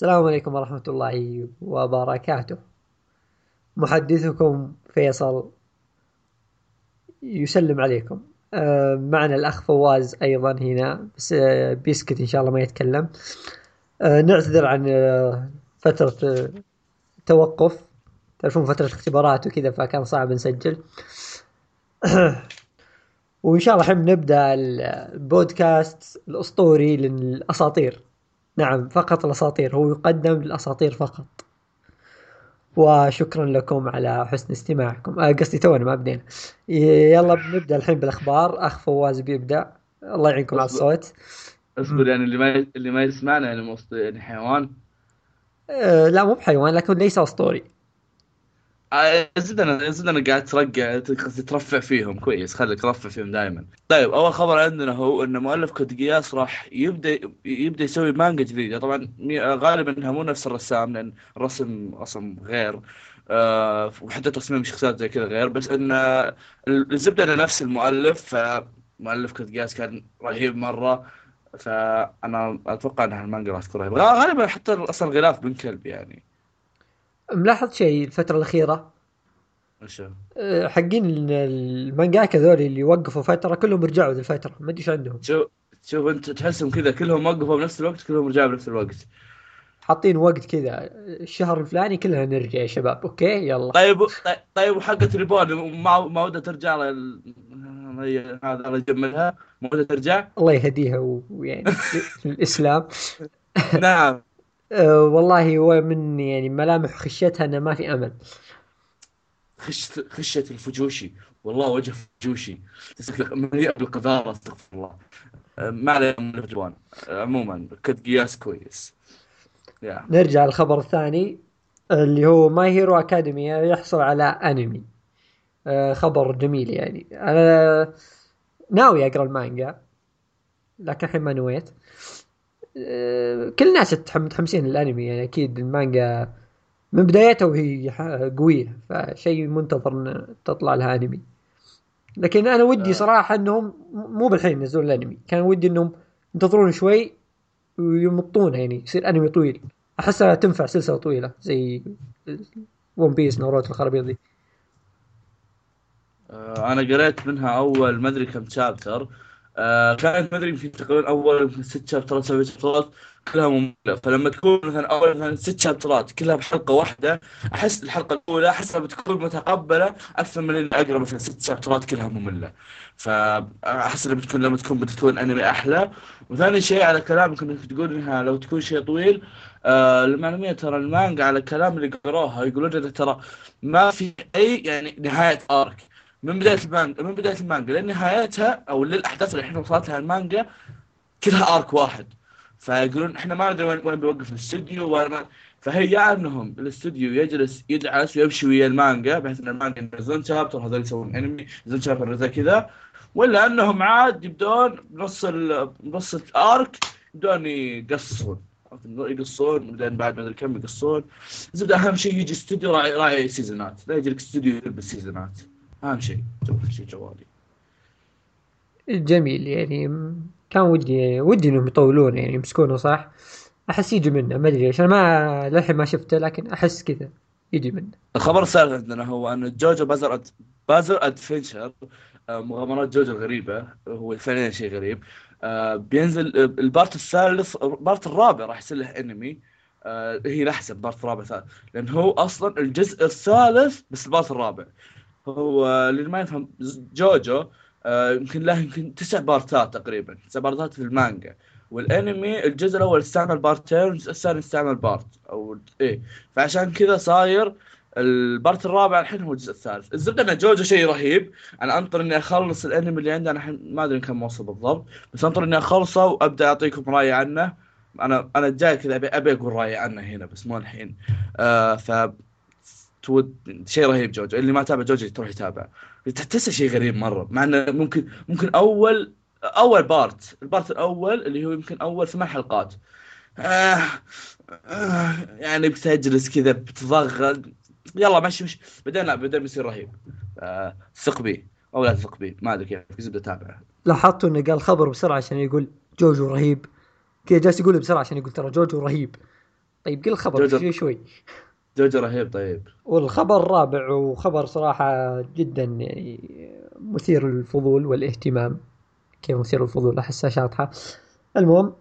السلام عليكم ورحمة الله وبركاته. محدثكم فيصل يسلم عليكم. آه، معنا الأخ فواز أيضا هنا بس آه، بيسكت إن شاء الله ما يتكلم. آه، نعتذر عن فترة توقف. تعرفون فترة اختبارات وكذا فكان صعب نسجل. وإن شاء الله الحين نبدأ البودكاست الأسطوري للأساطير. نعم فقط الأساطير. هو يقدم للأساطير فقط. وشكرا لكم على حسن استماعكم. آه قصدي تونا ما بدينا. يلا بنبدا الحين بالأخبار. أخ فواز بيبدأ. الله يعينكم على الصوت. أصبر يعني اللي ما اللي ما يسمعنا يعني يعني حيوان؟ آه لا مو بحيوان لكن ليس أسطوري. زد أنا زد أنا قاعد ترقع ترفع فيهم. كويس خليك رفع فيهم دائما طيب أول خبر عندنا هو إن مؤلف Code Geass راح يبدا يبدأ يسوي مانجا جديدة. طبعا غالبا إنها مو نفس الرسام لأن الرسم رسم غير أه وحتى تصميم الشخصيات زي كذا غير. بس إن الزبدة إنه نفس المؤلف فمؤلف كود قياس كان رهيب مرة. فأنا أتوقع إن المانجا راح تكون رهيبة. غالبا حتى أصلا غلاف بن كلب يعني. ملاحظ شيء الفترة الأخيرة؟ وش أه، حقين المانجاكا ذولي اللي وقفوا فترة كلهم رجعوا ذي الفترة ما أدري إيش عندهم. شوف شوف أنت تحسهم كذا كلهم وقفوا بنفس الوقت كلهم رجعوا بنفس الوقت. حاطين وقت كذا الشهر الفلاني كلنا نرجع يا شباب okay؟ يلا. طيب طيب وحقة Reborn ما ما ودها ترجع هذا الله يجملها ما ودها ترجع؟ الله يهديها ويعني الإسلام. نعم. أه والله هو من يعني ملامح خشيتها إنه ما في أمل. خش خشة الفجوشي. والله وجه فجوشي. مليء بالقذارة استغفر الله. أه، ما عليه من الجوان عموما Code Geass كويس. yeah. نرجع للخبر الثاني اللي هو My Hero Academia يحصل على أنمي. أه خبر جميل يعني. أنا ناوي أقرأ المانجا لكن الحين ما نويت. كل الناس متحمسين للأنمي يعني أكيد المانجا من بدايتها وهي قوية فشيء منتظر إن تطلع لها أنمي. لكن أنا ودي آه. صراحة إنهم مو بالحين ينزلون الأنمي كان ودي إنهم ينتظرون شوي ويمطونها يعني يصير أنمي طويل. أحسها تنفع سلسلة طويلة زي ون بيس نوروت الخرابيط دي. آه، أنا قريت منها أول ما أدري كم شابتر آه كانت ما أدري يمكن تقريبا أول ست شابترات سبع شابترات كلها مملة. فلما تكون مثلا أول مثلا ست شابترات كلها بحلقة واحدة أحس الحلقة الأولى أحسها بتكون متقبلة أكثر من اللي اقرا مثلا ست شابترات كلها مملة. فاحس إنها بتكون لما تكون بتكون أنمي أحلى. وثاني شيء على كلامك إنك تقول إنها لو تكون شيء طويل آه المعلوميه ترى المانجا على الكلام اللي قروها يقولون ترى ما في أي يعني نهاية ارك من بداية المانجا من بداية المانجا لنهايتها أو للأحداث اللي الحين وصلت لها المانجا كلها arc واحد. فيقولون إحنا ما ندري وين بيوقف الاستوديو وين فهي يا إنهم الاستوديو يجلس يدعس ويمشي ويا المانجا بحيث إن المانجا ينزلون chapter هذول يسوون انمي ينزلون chapter زي كذا. ولا إنهم عاد يبدون بنص بنص ال arc يبدون يقصون يقصون بعدين بعد ما أدري كم يقصون زبدة أهم شيء يجي استوديو راعي راعي سيزونات لا يجي لك استوديو يلبس سيزونات أهم شيء شيء جوالي. جميل يعني كان ودي ودي إنهم يطولون يعني يمسكونه صح؟ أحس يجي منه ما أدري ليش. أنا ما للحين ما شفته لكن أحس كذا يجي منه. الخبر الثالث عندنا هو أن JoJo Bizarre Ad... Bizarre Adventure آه، مغامرات JoJo الغريبه هو فعليا شيء غريب. آه، بينزل آه، ال part الثالث ال part الرابع راح يصير له انمي هي لحسن part رابع ثالث. لأن هو أصلا الجزء الثالث بس ال part الرابع. هو اللي ما يفهم JoJo آه، يمكن له يمكن تسع بارتات تقريبا تسع بارتات في المانجا. والانمي الجزء الأول استعمل بارتين والجزء الثاني استعمل part أو إيه. فعشان كذا صاير ال part الرابع الحين هو الجزء الثالث. الزبدة إن JoJo شيء رهيب. أنا أنطر إني أخلص الانمي اللي عندي أنا الحين ما أدري كم وصل بالضبط بس أنطر إني أخلصه وأبدأ أعطيكم رايي عنه. أنا أنا جاي كذا أبي أبي أقول رايي عنه هنا بس مو الحين. آه ف تود شيء رهيب JoJo اللي ما تابع JoJo تروح يتابع. تحسه شيء غريب مرة مع إنه ممكن ممكن أول أول part ال part الأول اللي هو يمكن أول ثمان حلقات. آه آه يعني بتجلس كذا بتضغط. يلا مشي مش بعدين لا بعدين بيصير رهيب. آه ثق بي أو لا تثق بي ما أدري كيف زبده اتابعه لاحظت إنه قال خبر بسرعة عشان يقول JoJo رهيب. كذا جالس يقول بسرعة عشان يقول ترى JoJo رهيب. طيب قل الخبر JoJo. شوي شوي. JoJo رهيب طيب. والخبر الرابع وخبر صراحة جدا يعني مثير للفضول والاهتمام. كيف مثير للفضول؟ أحسها شاطحة. المهم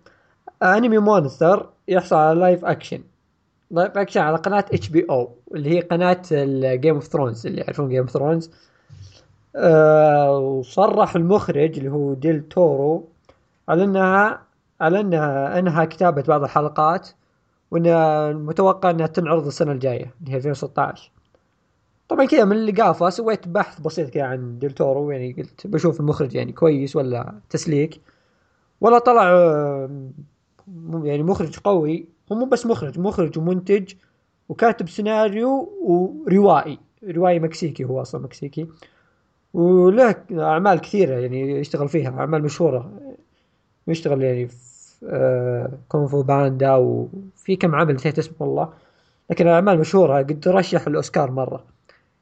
أنمي Monster يحصل على live action live action على قناة HBO اللي هي قناة ال Game of Thrones اللي يعرفون Game of Thrones وصرح المخرج اللي هو ديل تورو على إنها على إنها انهى كتابة بعض الحلقات. وإن المتوقع إنها تنعرض السنة الجاية اللي هي 2016 طبعا كذا من اللقافة سويت بحث بسيط كذا عن ديل تورو يعني قلت بشوف المخرج يعني كويس ولا تسليك. ولا طلع يعني مخرج قوي هو مو بس مخرج مخرج ومنتج وكاتب سيناريو وروائي. روائي مكسيكي هو أصلا مكسيكي. وله أعمال كثيرة يعني يشتغل فيها أعمال مشهورة. يشتغل يعني آه Kung Fu Panda وفي كم عمل نسيت اسمه والله لكن اعمال مشهورة. قد رشح الأوسكار مرة.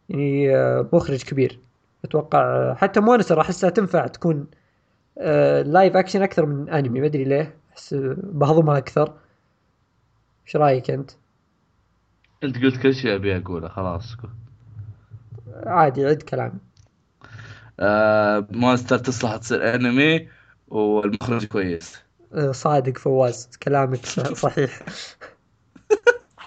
يعني آه مخرج كبير. أتوقع آه، حتى Monster أحسها تنفع تكون live action أكثر من انمي ما أدري ليه. أحس بهضمها أكثر. إيش رأيك أنت؟ أنت قلت كل شيء أبي أقوله. خلاص. عادي عد كلامي آه Monster تصلح تصير انمي والمخرج كويس. صادق فواز كلامك صحيح.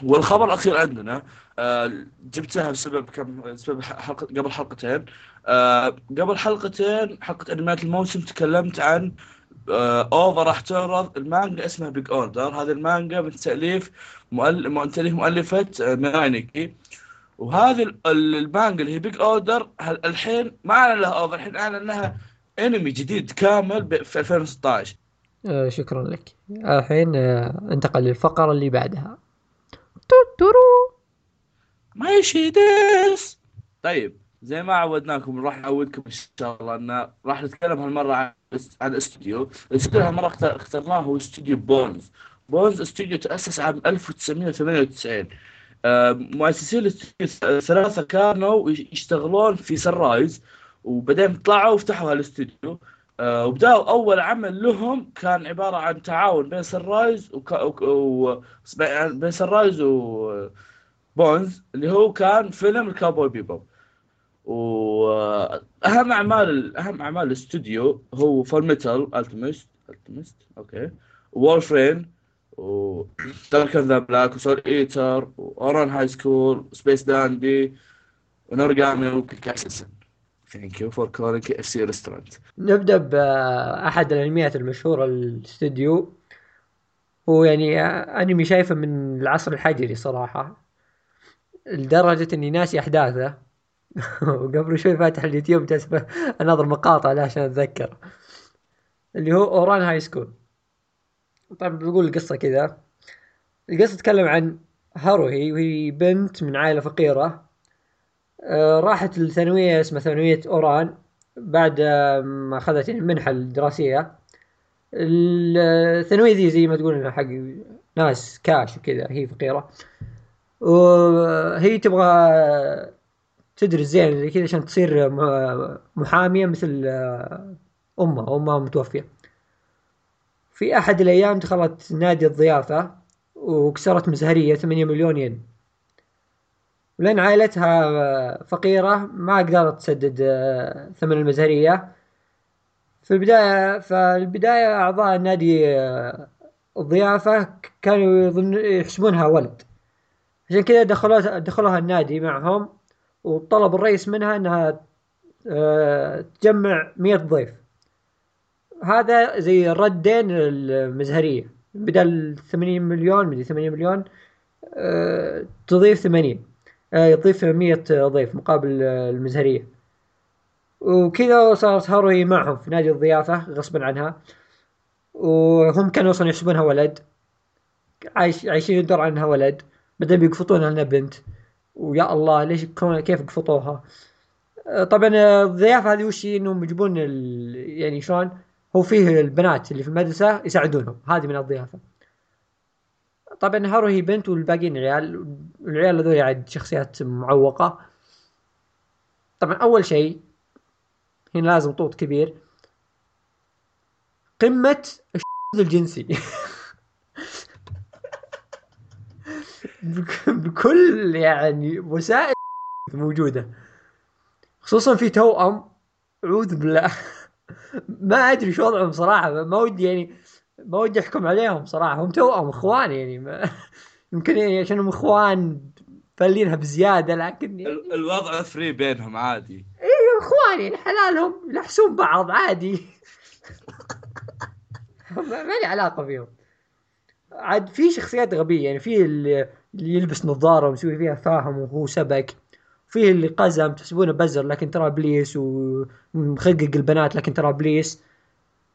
والخبر الأخير عندنا آه جبتها بسبب كم بسبب حلقه قبل حلقتين. آه قبل حلقتين حلقة انميات الموسم تكلمت عن آه OVA راح تعرض المانجا اسمها Big Order هذه المانجا من تأليف مؤلف تأليف مؤلفة آه ميراي نيكي وهذه ال- ال- المانجا اللي هي Big Order الحين ما أعلن لها OVA الحين أعلن انها انمي جديد كامل في 2016 آه شكرا لك. الحين آه انتقل للفقرة اللي بعدها. توتورو. ماشي ديس. طيب زي ما عودناكم راح نعودكم إن شاء الله إن راح نتكلم هالمرة عن عن استوديو. الاستوديو هالمرة اخترناه هو استوديو بونز. Bones استوديو تأسس عام 1998 آه، مؤسسين الاستوديو ثلاثة كانوا يش- يشتغلون في Sunrise وبعدين طلعوا وفتحوا هالاستوديو. وبداوا أول عمل لهم كان عبارة عن تعاون بين Sunrise وك... و... و... بين Sunrise و Bones اللي هو كان فيلم ال Cowboy Bebop. واهم أعمال أهم أعمال الاستوديو هو Fullmetal Alchemist Alchemist okay. Wolf's Rain و Darker than Black و Soul Eater وأوران High School Space Dandy ونوراغامي وكيكاي سينسن thank you for calling KFC restaurant نبدأ بأحد الأنميات المشهورة للاستوديو. هو يعني أنمي شايفه من العصر الحجري صراحة لدرجة إني ناسي أحداثه. وقبل شوي فاتح اليوتيوب جالس أناظر مقاطع له عشان أتذكر. اللي هو أوران High School طبعا بقول القصة كذا. القصة تتكلم عن هاروهي وهي بنت من عائلة فقيرة. آه، راحت الثانوية اسمها ثانوية أوران بعد آه، ما أخذت يعني المنحة الدراسية. الثانوية ذي زي ما تقول إنها حق ناس كاش وكذا هي فقيرة. وهي تبغى تدرس زين زي كذا عشان تصير م- محامية مثل آه، أمها أمها متوفية. في أحد الأيام دخلت نادي الضيافة وكسرت مزهرية 8 مليون ين. ولأن عائلتها فقيرة ما قدرت تسدد آه، ثمن المزهرية. في البداية فالبداية أعضاء النادي آه، الضيافة كانوا يظن يحسبونها ولد. عشان كذا دخلوها دخلوها النادي معهم وطلب الرئيس منها إنها آه، تجمع 100 ضيف. هذا زي ردين المزهرية بدل 80 مليون مدري 8 مليون تضيف 80 آه، تضيف 100 ضيف مقابل المزهرية. وكذا صارت هاروي معهم في نادي الضيافة غصبا عنها. وهم كانوا أصلا يحسبونها ولد. عايش عايشين يدور عنها ولد. بعدين بيقفطونها انها بنت. ويا الله ليش كيف قفطوها؟ آه، طبعا الضيافة هذه وش إنهم يجيبون. يعني شلون؟ هو فيه البنات اللي في المدرسة يساعدونهم. هذه من الضيافة. طبعا هارو هي بنت والباقيين عيال العيال هذول عاد شخصيات معوقة. طبعا أول شيء هنا لازم طوط كبير. قمة الشذوذ الجنسي. بكل يعني وسائل موجودة. خصوصا في توأم. أعوذ بالله. ما أدري شو وضعهم صراحة ما ودي يعني ما ودي أحكم عليهم صراحة هم توأم إخوان يعني ما يمكن يعني عشانهم إخوان فالينها بزيادة لكن يعني الوضع فري بينهم عادي. اي إخوان يعني حلالهم يلحسون بعض عادي. ما لي علاقة فيهم. عاد في شخصيات غبية يعني في اللي يلبس نظارة ومسوي فيها فاهم وهو سبك في اللي قزم تحسبونه بزر لكن ترى ابليس ومخقق البنات لكن ترى ابليس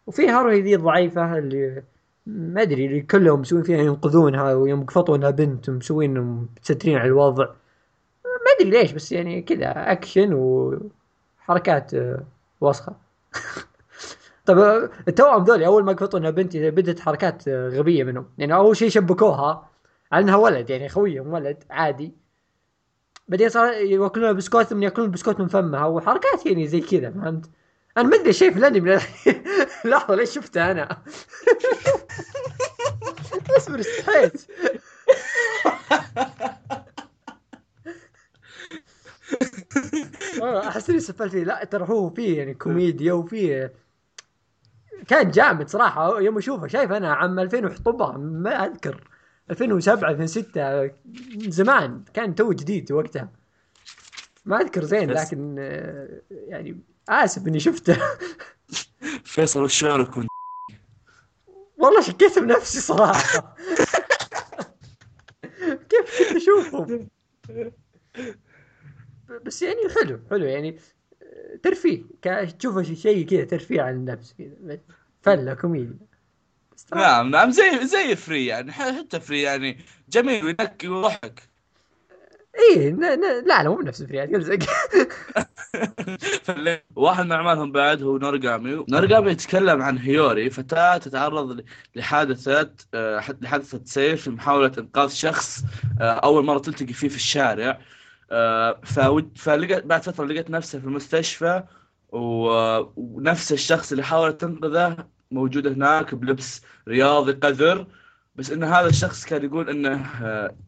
وفي هاروي ذي الضعيفة اللي ما أدري اللي كلهم مسوين فيها ينقذونها ويوم قفطوا انها بنت ومسوين مستترين على الوضع. ما أدري ليش بس يعني كذا أكشن وحركات وسخة. طيب التوأم ذولي أول ما قفطوا انها بنت بدت حركات غبية منهم. يعني أول شيء شبكوها على إنها ولد يعني خويهم ولد عادي. بعدين صار ياكلون بسكوت من يأكلون بسكوت من فمها وحركات يعني زي كذا فهمت؟ أنا ما أدري في الأنمي. لحظة ليش شفته أنا؟ اصبر استحيت أحس إني سفلت فيه. لا ترى هو فيه يعني كوميديا وفيه كان جامد صراحة. يوم أشوفه شايف أنا عام 2000 وحطبة ما أذكر. 2007 2006 زمان. كان تو جديد وقتها. ما أذكر زين لكن يعني آسف إني شفته. فيصل وش شعورك والله شكيت بنفسي صراحة. كيف كنت أشوفه؟ بس يعني حلو حلو يعني ترفيه. تشوفه شيء كذا ترفيه عن النفس كذا. فلة كوميديا نعم نعم زي زي Free يعني حتى Free يعني. جميل وينكي ويضحك إيه لا لا مو بنفس Free قبل واحد من أعمالهم بعد هو نوراغامي نوراغامي يتكلم عن هيوري فتاة تتعرض لحادثة آه، لحادثة سيف في محاولة إنقاذ شخص آه، أول مرة تلتقي فيه في الشارع. آه، فلقت بعد فترة لقيت نفسها في المستشفى ونفس الشخص اللي حاولت تنقذه موجود هناك بلبس رياضي قذر. بس إن هذا الشخص كان يقول إنه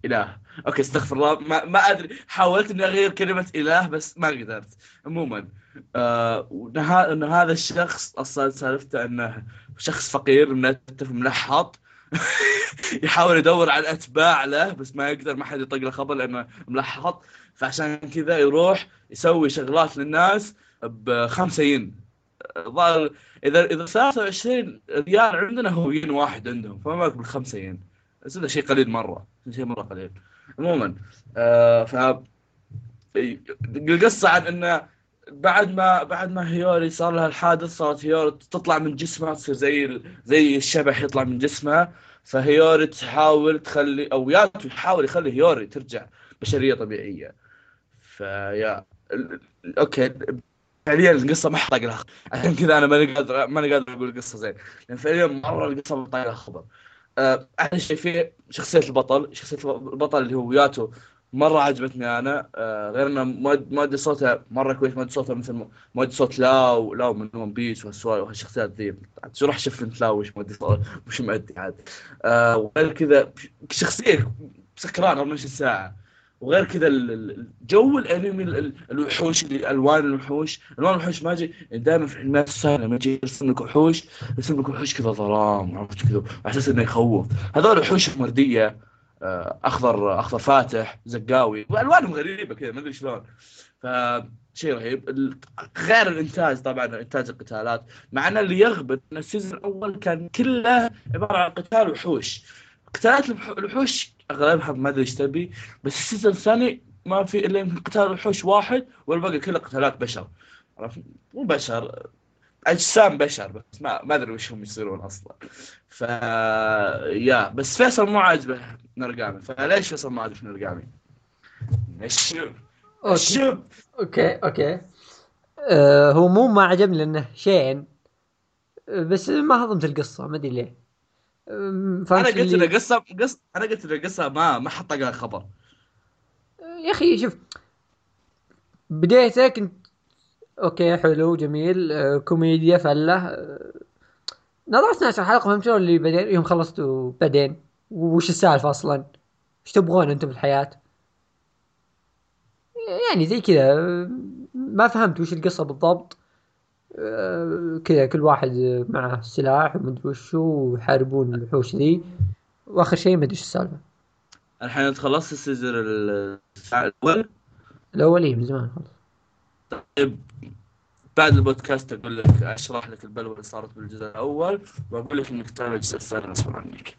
إله. okay استغفر الله. ما, ما أدري. حاولت إني أغير كلمة إله بس ما قدرت. عموما آه إن هذا الشخص أصلا سالفته إنه شخص فقير منتف ملحط. يحاول يدور على أتباع له بس ما يقدر ما حد يطق له خبر لأنه ملحط. فعشان كذا يروح يسوي شغلات للناس بخمسة ين. ظهر إذا إذا 23 ريال عندنا هو ين واحد عندهم فما بالك بالخمسه ين. بس هذا شيء قليل مرة. شيء مرة قليل. عموما. آه ف القصة عن إنه بعد ما بعد ما هيوري صار لها الحادث صارت هيوري تطلع من جسمها تصير زي زي الشبح يطلع من جسمها. فهيوري تحاول تخلي أو ياتو يحاول يخلي هيوري ترجع بشرية طبيعية. ف yeah okay. فعليا القصة ما حط لها عشان كذا أنا ماني قادر ماني قادر أقول القصة زين. لأن فعليا مرة القصة ما لها خبر. أحلى شيء فيه شخصية البطل شخصية البطل اللي هو ياتو مرة عجبتني أنا أه غير إنه مؤدي صوته مرة كويس مؤدي صوته مثل مؤدي صوت لاو لاو من One Piece والسوالف وهالشخصيات ذي. روح شوف أنت لاو وش مؤدي صوت وش مؤدي عاد. أه وغير كذا شخصية سكران 24 ساعة. وغير كذا الجو الانمي الوحوش الوان الوحوش. ألوان الوحوش ما جي دائما في الناس السهله لما يجي يرسم لك وحوش يرسم لك وحوش كذا ظلام عرفت كذا؟ على أساس إنه يخوف. هذول وحوش مردية آه، أخضر أخضر فاتح زقاوي وألوانهم غريبة كذا ما أدري شلون. ف شيء رهيب. غير الإنتاج طبعا إنتاج القتالات. مع إن اللي يغبن إن ال season الأول كان كله عبارة عن قتال وحوش. قتالات الوحوش اغلبها ما أدري إيش تبي بس ال season الثاني ما في إلا يمكن قتال وحوش واحد والباقي كله قتالات بشر. عرفت؟ مو بشر أجسام بشر بس ما ما أدري وش هم يصيرون أصلا. ف yeah بس فيصل مو عاجبه نوراقامي فليش فيصل ما عاجبه نوراقامي؟ الشوف الشوف okay okay. أه هو مو ما عجبني لأنه شين بس ما هضمت القصة ما أدري ليه. أنا قلت له قصه قص أنا قلت له قصة ما ما حط لها خبر. يا أخي شوف بدايته كنت okay حلو جميل آه، كوميديا فلة آه، ناظرت نص الحلقة فهمت اللي بعدين يوم خلصت بعدين؟ وش السالفة أصلا؟ إيش تبغون أنتم في الحياة يعني زي كذا ما فهمت وش القصة بالضبط. كذا كل واحد معه سلاح ومدري وشو ويحاربون الوحوش ذي. وآخر شيء ما أدري إيش السالفة. الحين انت خلصت ال season الأول؟ الأول من زمان خلاص. طيب بعد البودكاست أقول لك أشرح لك البلوه اللي صارت بالجزء الأول وأقول لك إنك تتابع الجزء الثاني غصبا عنك.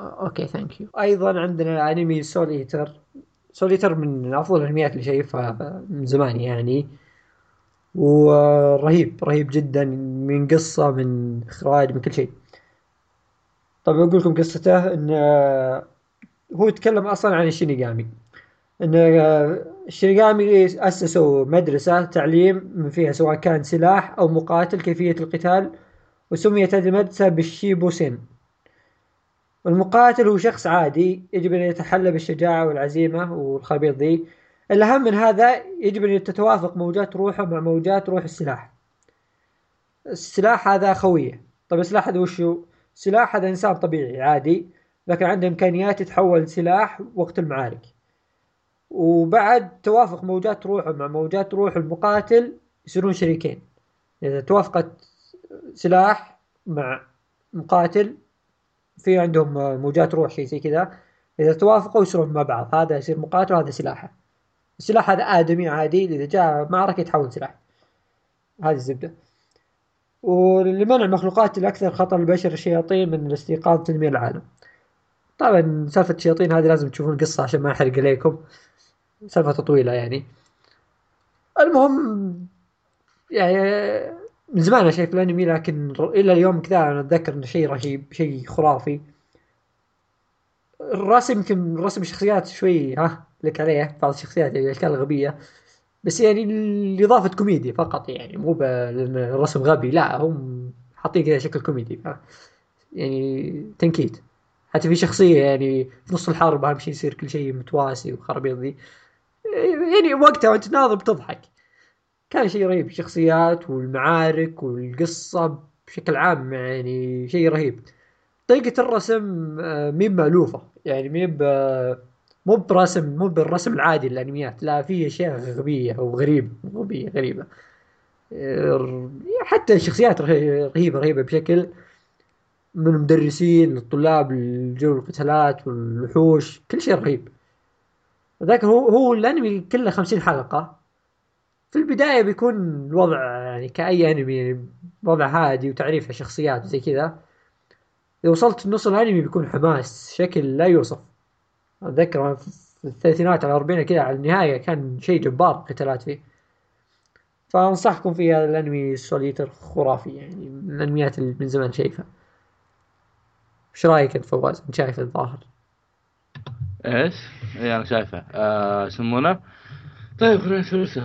okay thank you أيضا عندنا انمي Soul Eater Soul Eater من أفضل الأنميات اللي شايفها من زمان يعني. ورهيب رهيب جدا من قصة من إخراج من كل شيء. طيب أقول لكم قصته إن هو يتكلم أصلا عن الشينيغامي. إن الشينيغامي أسسوا مدرسة تعليم من فيها سواء كان سلاح أو مقاتل كيفية القتال وسميت هذه المدرسة بالشيبوسين. والمقاتل هو شخص عادي يجب أن يتحلى بالشجاعة والعزيمة والخبيط ذي. الأهم من هذا يجب أن تتوافق موجات روحه مع موجات روح السلاح. السلاح هذا خوية طيب السلاح هذا وشو؟ سلاح هذا إنسان طبيعي عادي لكن عنده إمكانيات يتحول سلاح وقت المعارك. وبعد توافق موجات روحه مع موجات روح المقاتل يصيرون شريكين. إذا توافقت سلاح مع مقاتل في عندهم موجات روح شيء زي كذا. إذا توافقوا يصيرون مع بعض هذا يصير مقاتل وهذا سلاحه. السلاح هذا آدمي عادي إذا جاء معركة يتحول سلاح. هذه الزبدة. ولمنع المخلوقات الأكثر خطر للبشر الشياطين من الاستيقاظ تنمية العالم. طبعا سالفة الشياطين هذه لازم تشوفون القصة عشان ما أحرق عليكم. سالفة طويلة يعني. المهم يعني من زمان شايف الأنمي لكن إلى اليوم كذا أنا أتذكر إنه شيء رهيب شيء خرافي. الرسم يمكن رسم الشخصيات شوي ها لك عليه بعض الشخصيات يعني الأشكال غبيه بس يعني لاضافه كوميديا فقط يعني مو الرسم غبي لا هم حاطين كذا شكل كوميدي. يعني تنكيت. حتى في شخصية يعني في نص الحرب اهم شيء يصير كل شيء متواسي وخرابيط ذي. يعني وقتها وأنت ناظر بتضحك كان شيء رهيب الشخصيات والمعارك والقصة بشكل عام يعني شيء رهيب. طريقة الرسم آه، مين مألوفة. يعني مين مو برسم مو بالرسم العادي الأنميات لا في أشياء غبية وغريب غبيه غريبة. حتى الشخصيات رهيبة رهيبة بشكل من المدرسين للطلاب الجو القتالات والوحوش كل شيء رهيب. ذاك هو هو الأنمي كله خمسين حلقة. في البداية بيكون الوضع يعني كأي أنمي يعني وضع هادي وتعريف الشخصيات وزي كذا. إذا وصلت نص الأنمي بيكون حماس شكل لا يوصف. أتذكر في الثلاثينات على الاربعينات كذا على النهاية كان شيء جبار قتالات فيه. فأنصحكم في هذا الأنمي Soul Eater خرافي يعني من الأنميات اللي من زمان شايفها. إيش رأيك أنت فواز؟ أنت شايف الظاهر؟ إيش؟ اي أنا شايفه. آه يسمونه؟ طيب خلينا نشوف.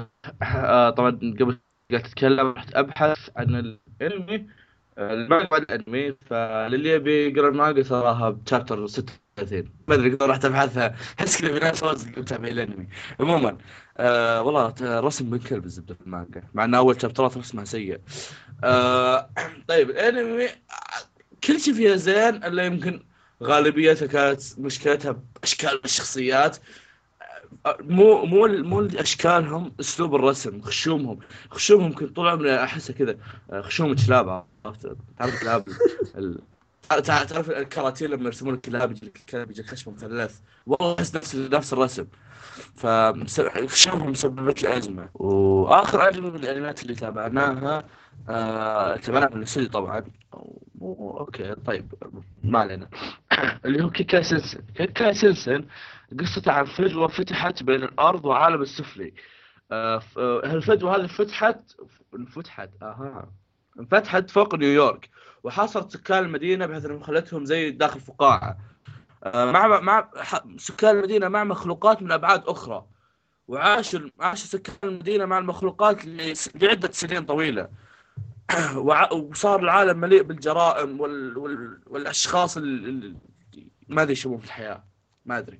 آه طبعا قبل قاعد تتكلم رحت أبحث عن الأنمي. المانجا بعد الانمي فللي يبي يقرأ المانجا صراحة بشابتر 36 ما أدري كذا رحت ابحثها احس كذا في ناس متابع الانمي عموما آه والله رسم من كلب الزبدة في المانجا مع ان أول شابترات رسمها سيء. آه طيب الانمي كل شيء فيها زين إلا يمكن غالبيتها كانت مشكلتها بأشكال الشخصيات. مو مو مو اشكالهم أسلوب الرسم خشومهم. خشومهم كنت طول عمري احسها كذا. خشوم كلاب عرفت؟ تعرف كلاب ال... تعرف الكراتين لما يرسمون الكلاب الكلاب يجي خشمه مثلث؟ والله أحس نفس نفس الرسم. فخشومهم مسببت لي ازمه وآخر انمي من الانميات اللي تابعناها آه... تابعناها من الاستوديو طبعا. okay طيب ما علينا. اللي هو كيكاي سنسن. كيكاي سنسن قصته عن فجوة فتحت بين الأرض وعالم السفلي. آه، آه، الفجوة هذه فتحت؟ انفتحت أها انفتحت فوق نيويورك. وحاصرت سكان المدينة بحيث أنهم خلتهم زي داخل فقاعة. آه، مع مع سكان المدينة مع مخلوقات من أبعاد أخرى. وعاشوا عاش سكان المدينة مع المخلوقات لعدة سنين طويلة. وصار العالم مليء بالجرائم وال... وال... والأشخاص اللي ما أدري يسمون في الحياة. ما أدري.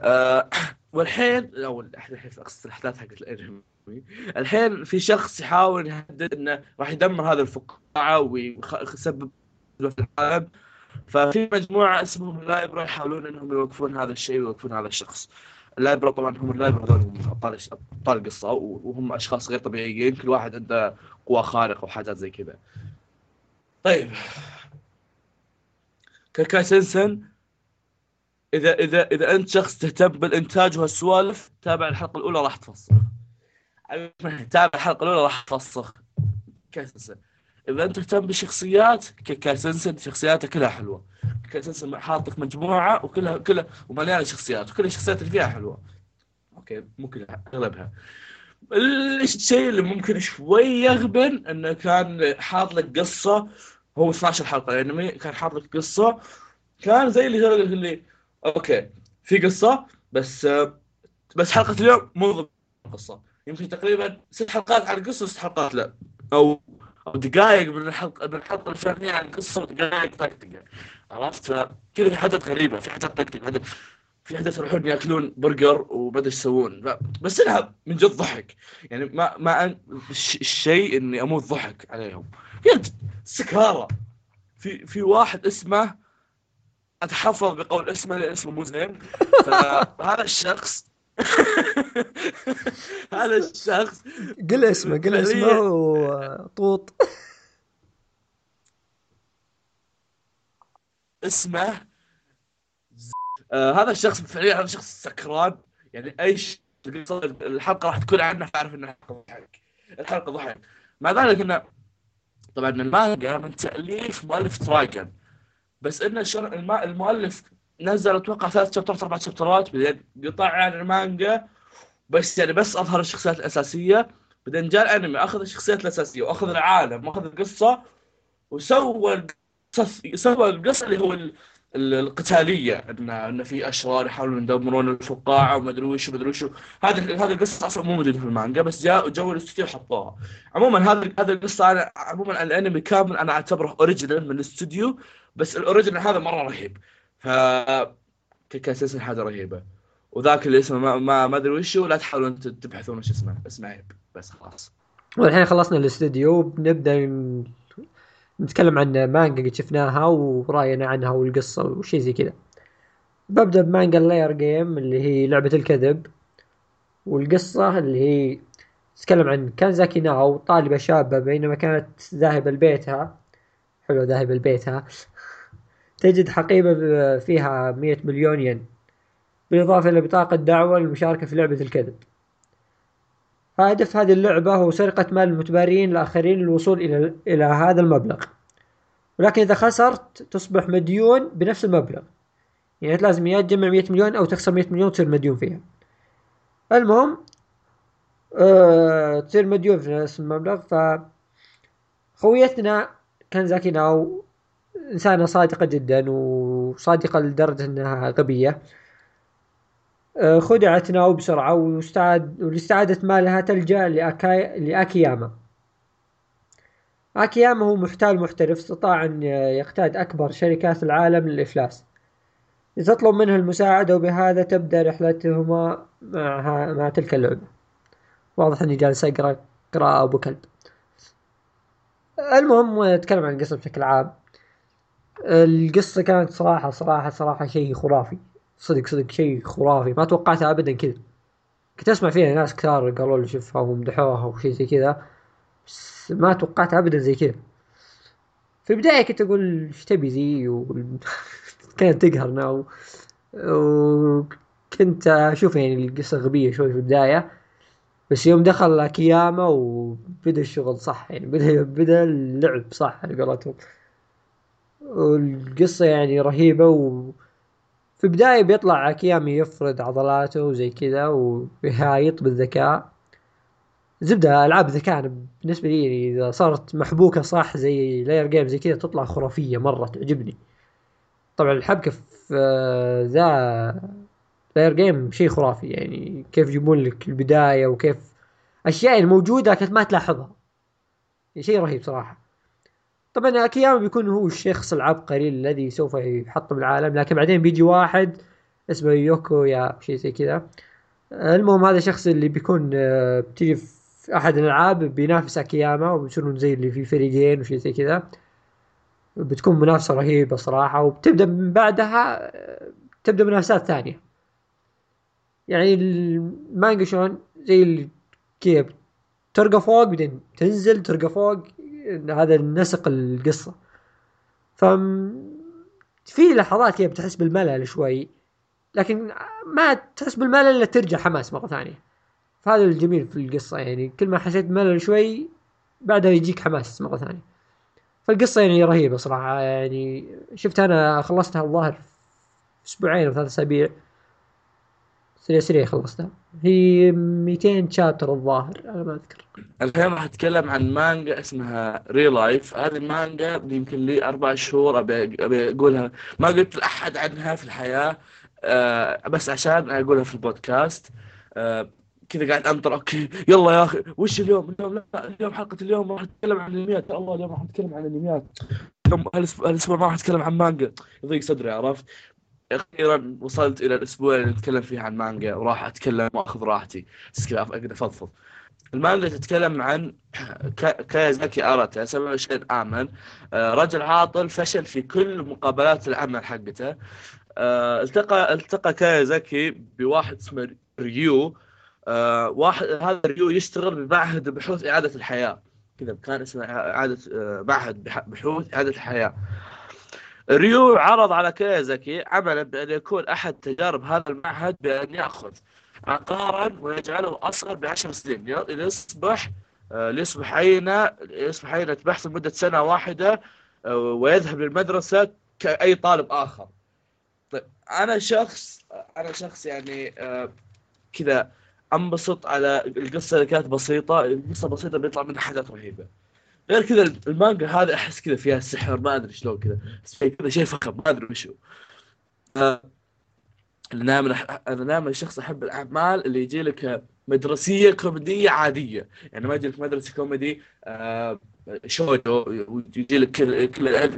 آه والحين أو الحين اقصد الأحداث حقت الأنمي. الحين في شخص يحاول يهدد إنه راح يدمر هذا الفقاعة ويسبب في العالم ففي مجموعة اسمهم اللايبرا يحاولون إنهم يوقفون هذا الشيء ويوقفون هذا الشخص. اللايبرا طبعا هم اللايبرا هذول أبطال أبطال القصة وهم أشخاص غير طبيعيين كل واحد عنده قوى خارقة وحاجات زي كذا. طيب. كاكاي سنسن إذا إذا إذا أنت شخص تهتم بالإنتاج وهالسوالف تابع الحلقة الأولى راح تفصل. تابع الحلقة الأولى راح تفسخ كاي إذا أنت تهتم بالشخصيات كاسنسن شخصياته كلها حلوة. كاسنسن حاط لك مجموعة وكلها كلها ومليانه شخصيات وكل الشخصيات اللي فيها حلوة. أوكي كلها أغلبها. الشيء اللي ممكن شوي يغبن إنه كان حاط لك قصة هو 12 حلقة الانمي كان حاط لك قصة كان زي اللي اللي okay. في قصة بس بس حلقة اليوم مو قصه يمكن تقريبا ست حلقات على القصة وست حلقات لا. أو أو دقائق من الحلقة من الحلقة الفلانيه عن القصة ودقائق طقطقه عرفت؟ كذا في حاجات غريبة في حاجات طقطقه في حدث يروحون يأكلون برجر وما أدري يسوون. بس إنها من جد ضحك. يعني ما ما. الشيء إني أموت ضحك عليهم. يد سكارى في في واحد اسمه أتحفظ بقول اسمه لأن اسمه مو زين. فهذا الشخص هذا الشخص قل اسمه قل اسمه وطوط اسمه آه هذا الشخص فعليا هذا شخص سكران. يعني اي شيء الحلقة راح تكون عنه فأعرف انها ضحك. الحلقة ضحك. مع ذلك انه طبعا المانجا من تأليف مؤلف ترايجن بس إن المؤلف نزل أتوقع ثلاث شابترات أربع شابترات بعدين قطع عن المانجا بس يعني بس أظهر الشخصيات الأساسية بعدين جاء الأنمي أخذ الشخصيات الأساسية وأخذ العالم وأخذ القصة وسوى سوى القصة اللي هو القتالية ان إن في أشرار يحاولون يدمرون الفقاعة وما أدري وش وما أدري وش. هذه هذه القصة أصلا مو موجودة في المانجا بس جاء جو الاستوديو حطوها. عموما هذا هذا القصة أنا عموما الأنمي كامل أنا أعتبره original من الاستوديو بس ال original هذا مرة رهيب. ف كاساس حاجة رهيبة. وذاك اللي اسمه ما ما, أدري وش لا تحاولون تبحثون وش اسمه اسمه عيب بس خلاص. والحين خلصنا الاستوديو بنبدأ نتكلم عن مانجا قد شفناها ورأينا عنها والقصة وشي زي كذا. ببدأ بمانجا اللاير جيم اللي هي لعبة الكذب. والقصة اللي هي تتكلم عن كانزاكي ناو طالبة شابة بينما كانت ذاهبة لبيتها. حلو ذاهبة لبيتها. تجد حقيبة فيها مية مليون ين بالإضافة إلى بطاقة دعوة للمشاركة في لعبة الكذب. هدف هذه اللعبة هو سرقة مال المتبارين الآخرين للوصول إلى إلى هذا المبلغ. ولكن إذا خسرت تصبح مديون بنفس المبلغ. يعني لازم يا تجمع 100 مليون أو تخسر 100 مليون وتصير مديون فيها. المهم أه تصير مديون في نفس المبلغ. ف خويتنا كان زاكي ناو إنسانة صادقة جدا وصادقة لدرجة أنها غبية. آه، خدعت ناو بسرعة واستعاد ولاستعادة مالها تلجأ لأكاي... لأكياما. أكياما هو محتال محترف استطاع أن يقتاد أكبر شركات العالم للإفلاس. لتطلب منه المساعدة وبهذا تبدأ رحلتهما مع, مع تلك اللعبة. واضح أني جالس أقرأ قراءة أبو كلب. المهم نتكلم عن القصة بشكل عام. القصة كانت صراحة صراحة صراحة شيء خرافي. صدق صدق شيء خرافي. ما توقعتها ابدا كذا. كنت أسمع فيها ناس كثار قالوا لي شوفها ومدحوها وشيء زي كذا. بس ما توقعتها ابدا زي كذا. في البداية كنت أقول إيش تبي ذي. كانت تقهرنا و... وكنت أشوف يعني القصة غبية شوي في البداية. بس يوم دخل اكياما وبدأ الشغل صح يعني بدا بدأ اللعب صح على قولتهم. والقصة يعني رهيبة و في البداية بيطلع كيامي يفرد عضلاته وزي كذا ويهايط بالذكاء زبدة ألعاب ذكاء بالنسبة لي إذا صارت محبوكة صح زي Liar Game زي كذا تطلع خرافية مرة تعجبني. طبعا الحبكة في ذا Liar Game شيء خرافي يعني كيف يجيبون لك البداية وكيف أشياء الموجودة كنت ما تلاحظها. شيء رهيب صراحة. طبعا أكياما بيكون هو الشخص العبقري الذي سوف يحطم العالم لكن بعدين بيجي واحد اسمه يوكو يا شيء زي كذا. المهم هذا الشخص اللي بيكون آه، بتيجي في أحد الألعاب بينافس أكياما وبيصيرون زي اللي في فريقين وشيء زي كذا. بتكون منافسة رهيبة صراحة وبتبدأ من بعدها تبدأ منافسات ثانية. يعني المانجا شلون زي كيف ترقى فوق بعدين تنزل ترقى فوق هذا نسق القصة. ف في لحظات كذا بتحس بالملل شوي لكن ما تحس بالملل إلا ترجع حماس مرة ثانية. فهذا الجميل في القصة يعني كل ما حسيت بملل شوي بعدها يجيك حماس مرة ثانية. فالقصة يعني رهيبة صراحة يعني شفت أنا خلصتها الظاهر أسبوعين أو ثلاث أسابيع. سريع سريع خلصتها هي 200 chapter الظاهر أنا ما أذكر. الحين راح أتكلم عن مانجا اسمها ReLIFE هذه المانجا يمكن لي أربع شهور أبي أقولها. ما قلت لأحد عنها في الحياة أه بس عشان أقولها في البودكاست أه كذا قاعد أنطر okay يلا يا أخي وش اليوم؟ اليوم لا اليوم حلقة اليوم راح نتكلم عن الأنميات. يا الله اليوم راح نتكلم عن الأنميات. اليوم هالأسبوع ما راح نتكلم عن مانجا. يضيق صدري عرفت؟ أخيرا وصلت إلى الأسبوع اللي نتكلم فيه عن مانجا وراح أتكلم وأخذ راحتي. بس كذا أقدر أفضفض. المانجا تتكلم عن كايازاكي اراتا سبب شيء آمن. آه، رجل عاطل فشل في كل مقابلات العمل حقته. آه، التقى التقى كايازاكي بواحد اسمه ريو. آه، واحد هذا ريو يشتغل بمعهد بحوث إعادة الحياة. كذا كان اسمه إعادة معهد بحوث إعادة الحياة. ريو عرض على كيزاكي عملا بأن يكون أحد تجارب هذا المعهد بأن يأخذ عقارا ويجعله أصغر بعشر سنين. ليصبح آه، ليصبح عينة ليصبح عينة بحث لمدة سنة واحدة آه، ويذهب للمدرسة كأي طالب آخر. طيب أنا شخص أنا شخص يعني آه، كذا أنبسط على القصة اللي كانت بسيطة. القصة بسيطة بيطلع منها حاجات رهيبة. غير كذا المانجا هذا أحس كذا فيها سحر ما أدري شلون كذا. بس كذا شيء فخم ما أدري وشو. أنا دائما أنا شخص أحب الأعمال اللي يجي لك مدرسية كوميدية عادية. يعني ما يجي لك مدرسة كوميدي آه شوجو ويجي لك كل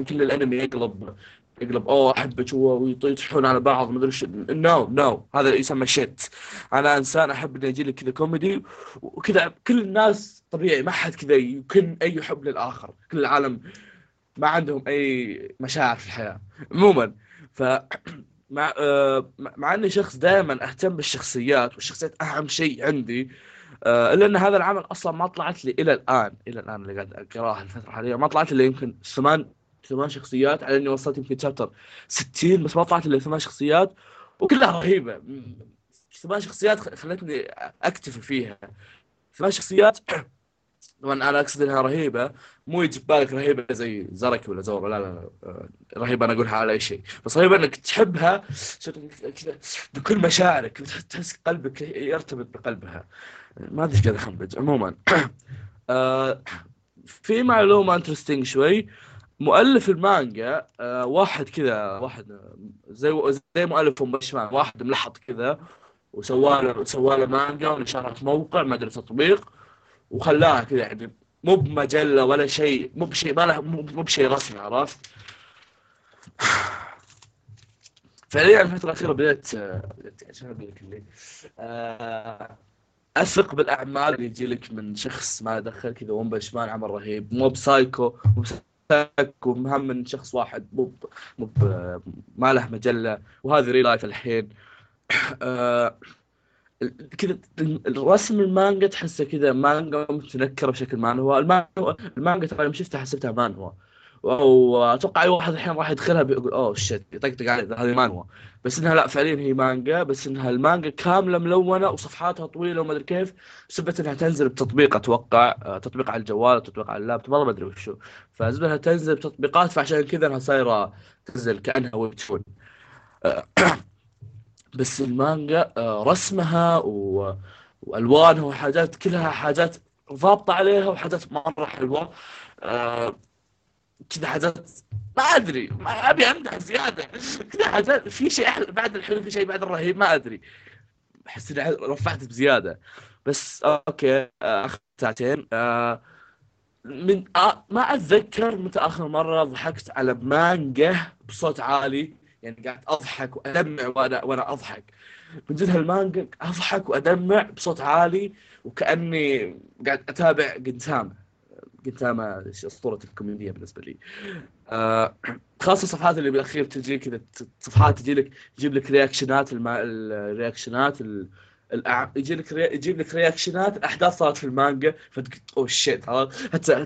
كل, الأنمي يقلب يقلب أوه أحبك ويطيحون على بعض ما أدري إيش no no هذا يسمى shit أنا إنسان أحب إنه يجي لي كذا كوميدي وكذا كل الناس طبيعي ما حد كذا يكن أي حب للآخر. كل العالم ما عندهم أي مشاعر في الحياة. عموما ف مع آه مع إني شخص دائما أهتم بالشخصيات والشخصيات أهم شيء عندي آه إلا إن هذا العمل أصلا ما طلعت لي إلى الآن. إلى الآن اللي قاعد أقراه الفترة الحالية ما طلعت لي يمكن ثمان ثمان شخصيات على إني وصلت يمكن شابتر 60 بس ما طلعت إلا ثمان شخصيات وكلها رهيبة. ثمان شخصيات خلتني أكتفي فيها. ثمان شخصيات طبعا أنا اقصد إنها رهيبة مو يجي ببالك رهيبة زي زرك ولا زور لا لا آه، رهيبة أنا أقولها على أي شيء. بس رهيبة إنك تحبها كذا بكل مشاعرك تحس قلبك يرتبط بقلبها. ما أدري قاعد اخنبج عموما آه، في معلومة interesting شوي. مؤلف المانجا آه واحد كذا واحد زي زي مؤلف Punch Man واحد ملحط كذا وسوى له سوى له مانجا ونشرها في موقع ما أدري تطبيق وخلاها كذا يعني مو بمجلة ولا شيء مو بشيء ما له مو بشيء رسمي عرفت؟ فعليا الفترة الأخيرة بديت عشان أقول لك اللي آه أثق بالأعمال اللي يجي لك من شخص ما دخل كذا One Punch Man عمل رهيب مو بسايكو مو ومهم من شخص واحد مو مو ما له مجلة وهذه ReLIFE الحين. آه كذا الرسم المانجا تحسه كذا مانجا متنكرة بشكل ما هو المانجا المانجا ترى يوم شفتها حسبتها مانوا وأتوقع أي واحد الحين راح يدخلها بيقول oh shit يطقطق علي هذه مانوا بس إنها لا فعليا هي مانجا بس إنها المانجا كاملة ملونة وصفحاتها طويلة وما أدري كيف. بسبب إنها تنزل بتطبيق أتوقع تطبيق على الجوال تطبيق على اللابتوب ما أدري وشو. فالزبدة إنها تنزل بتطبيقات فعشان كذا إنها صايرة تنزل كأنها ويب بس المانجا آه، رسمها. والوانها وحاجات كلها حاجات ضابطة عليها وحاجات مرة حلوة. آه، كذا حاجات ما أدري ما أبي أمدح زيادة. كذا حاجات في شيء أحل... بعد الحلو في شيء بعد الرهيب ما أدري. أحس إني رفعت بزيادة. بس أوكي اخذ ساعتين. آه من آه ما أتذكر متى آخر مرة ضحكت على مانجا بصوت عالي. يعني قاعد أضحك وأدمع وأنا وأنا أضحك من جد هالمانجا أضحك وأدمع بصوت عالي وكأني قاعد أتابع جنتاما جنتاما أسطورة الكوميديا بالنسبة لي خاصه الصفحات اللي بالأخير تجي كذا صفحات تجي لك تجيب لك رياكشنات. الرياكشنات ال... الأع... يجي لك ري... يجيب لك رياكشنات أحداث صارت في المانجا فتقول oh shit حتى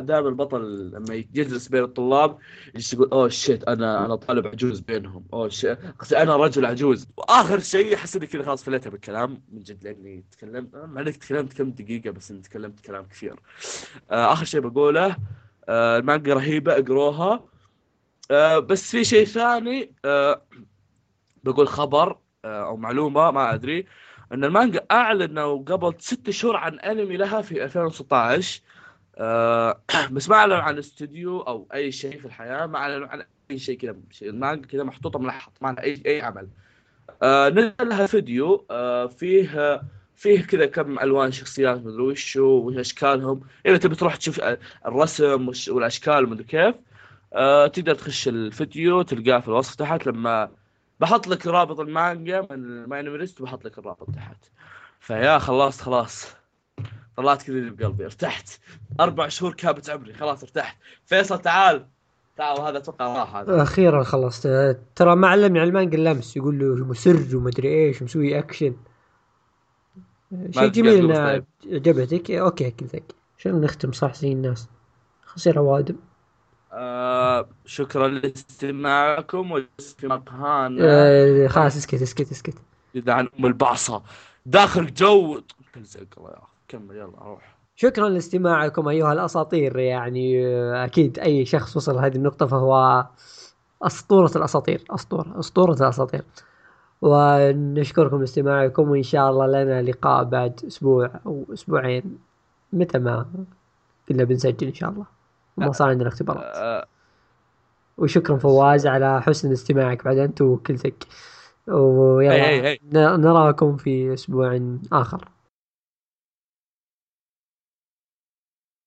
دائما البطل لما يجلس بين الطلاب يجلس يقول oh shit أنا أنا طالب عجوز بينهم. oh shit أنا رجل عجوز. وآخر شيء أحس إني كذا خلاص فليتها بالكلام من جد لأني تكلمت مع انك تكلمت كم دقيقة بس إني تكلمت كلام كثير. آه آخر شيء بقوله آه المانجا رهيبة اقروها. آه بس في شيء ثاني آه بقول خبر آه أو معلومة ما أدري. إن المانجا اعلنوا قبل ست شهور عن أنمي لها في 2016 آه بس ما أعلنوا عن استوديو أو أي شيء في الحياة ما أعلنوا عن أي شيء كذا. المانجا كذا محطوطة ملحط ما اي أي عمل. آه نزل لها فيديو آه فيه فيه كذا كم ألوان شخصيات مدري وش واشكالهم إذا تبي تروح تشوف الرسم والأشكال مدري كيف آه تقدر تخش الفيديو تلقاه في الوصف تحت. لما بحط لك رابط المانجا من الماين ليست وبحط لك الرابط تحت. فيا خلصت خلاص. طلعت كذا اللي بقلبي ارتحت. أربع شهور كابت عمري خلاص ارتحت. فيصل تعال. تعال هذا أتوقع راح هذا. أخيرا خلصت ترى ما علمني على المانجا اللمس يقول له مسر ومدري إيش ومسوي أكشن. شيء جميل طيب. عجبتك أوكي كذا عشان نختم صح زي الناس؟ خسر اوادم آه شكرا لاستماعكم في مقهان آه خلاص اسكت اسكت اسكت. إذا عن أم البعصه داخل جو. كمل يلا روح. شكرا لاستماعكم أيها الأساطير. يعني آه، أكيد أي شخص وصل هذه النقطة فهو أسطورة الأساطير. أسطورة أسطورة الأساطير. ونشكركم لاستماعكم وإن شاء الله لنا لقاء بعد أسبوع أو أسبوعين. متى ما كنا بنسجل إن شاء الله. ما صار عندنا اختبارات. آه. وشكرا فواز على حسن استماعك بعد انت وكلتك ويلا نراكم في أسبوع آخر.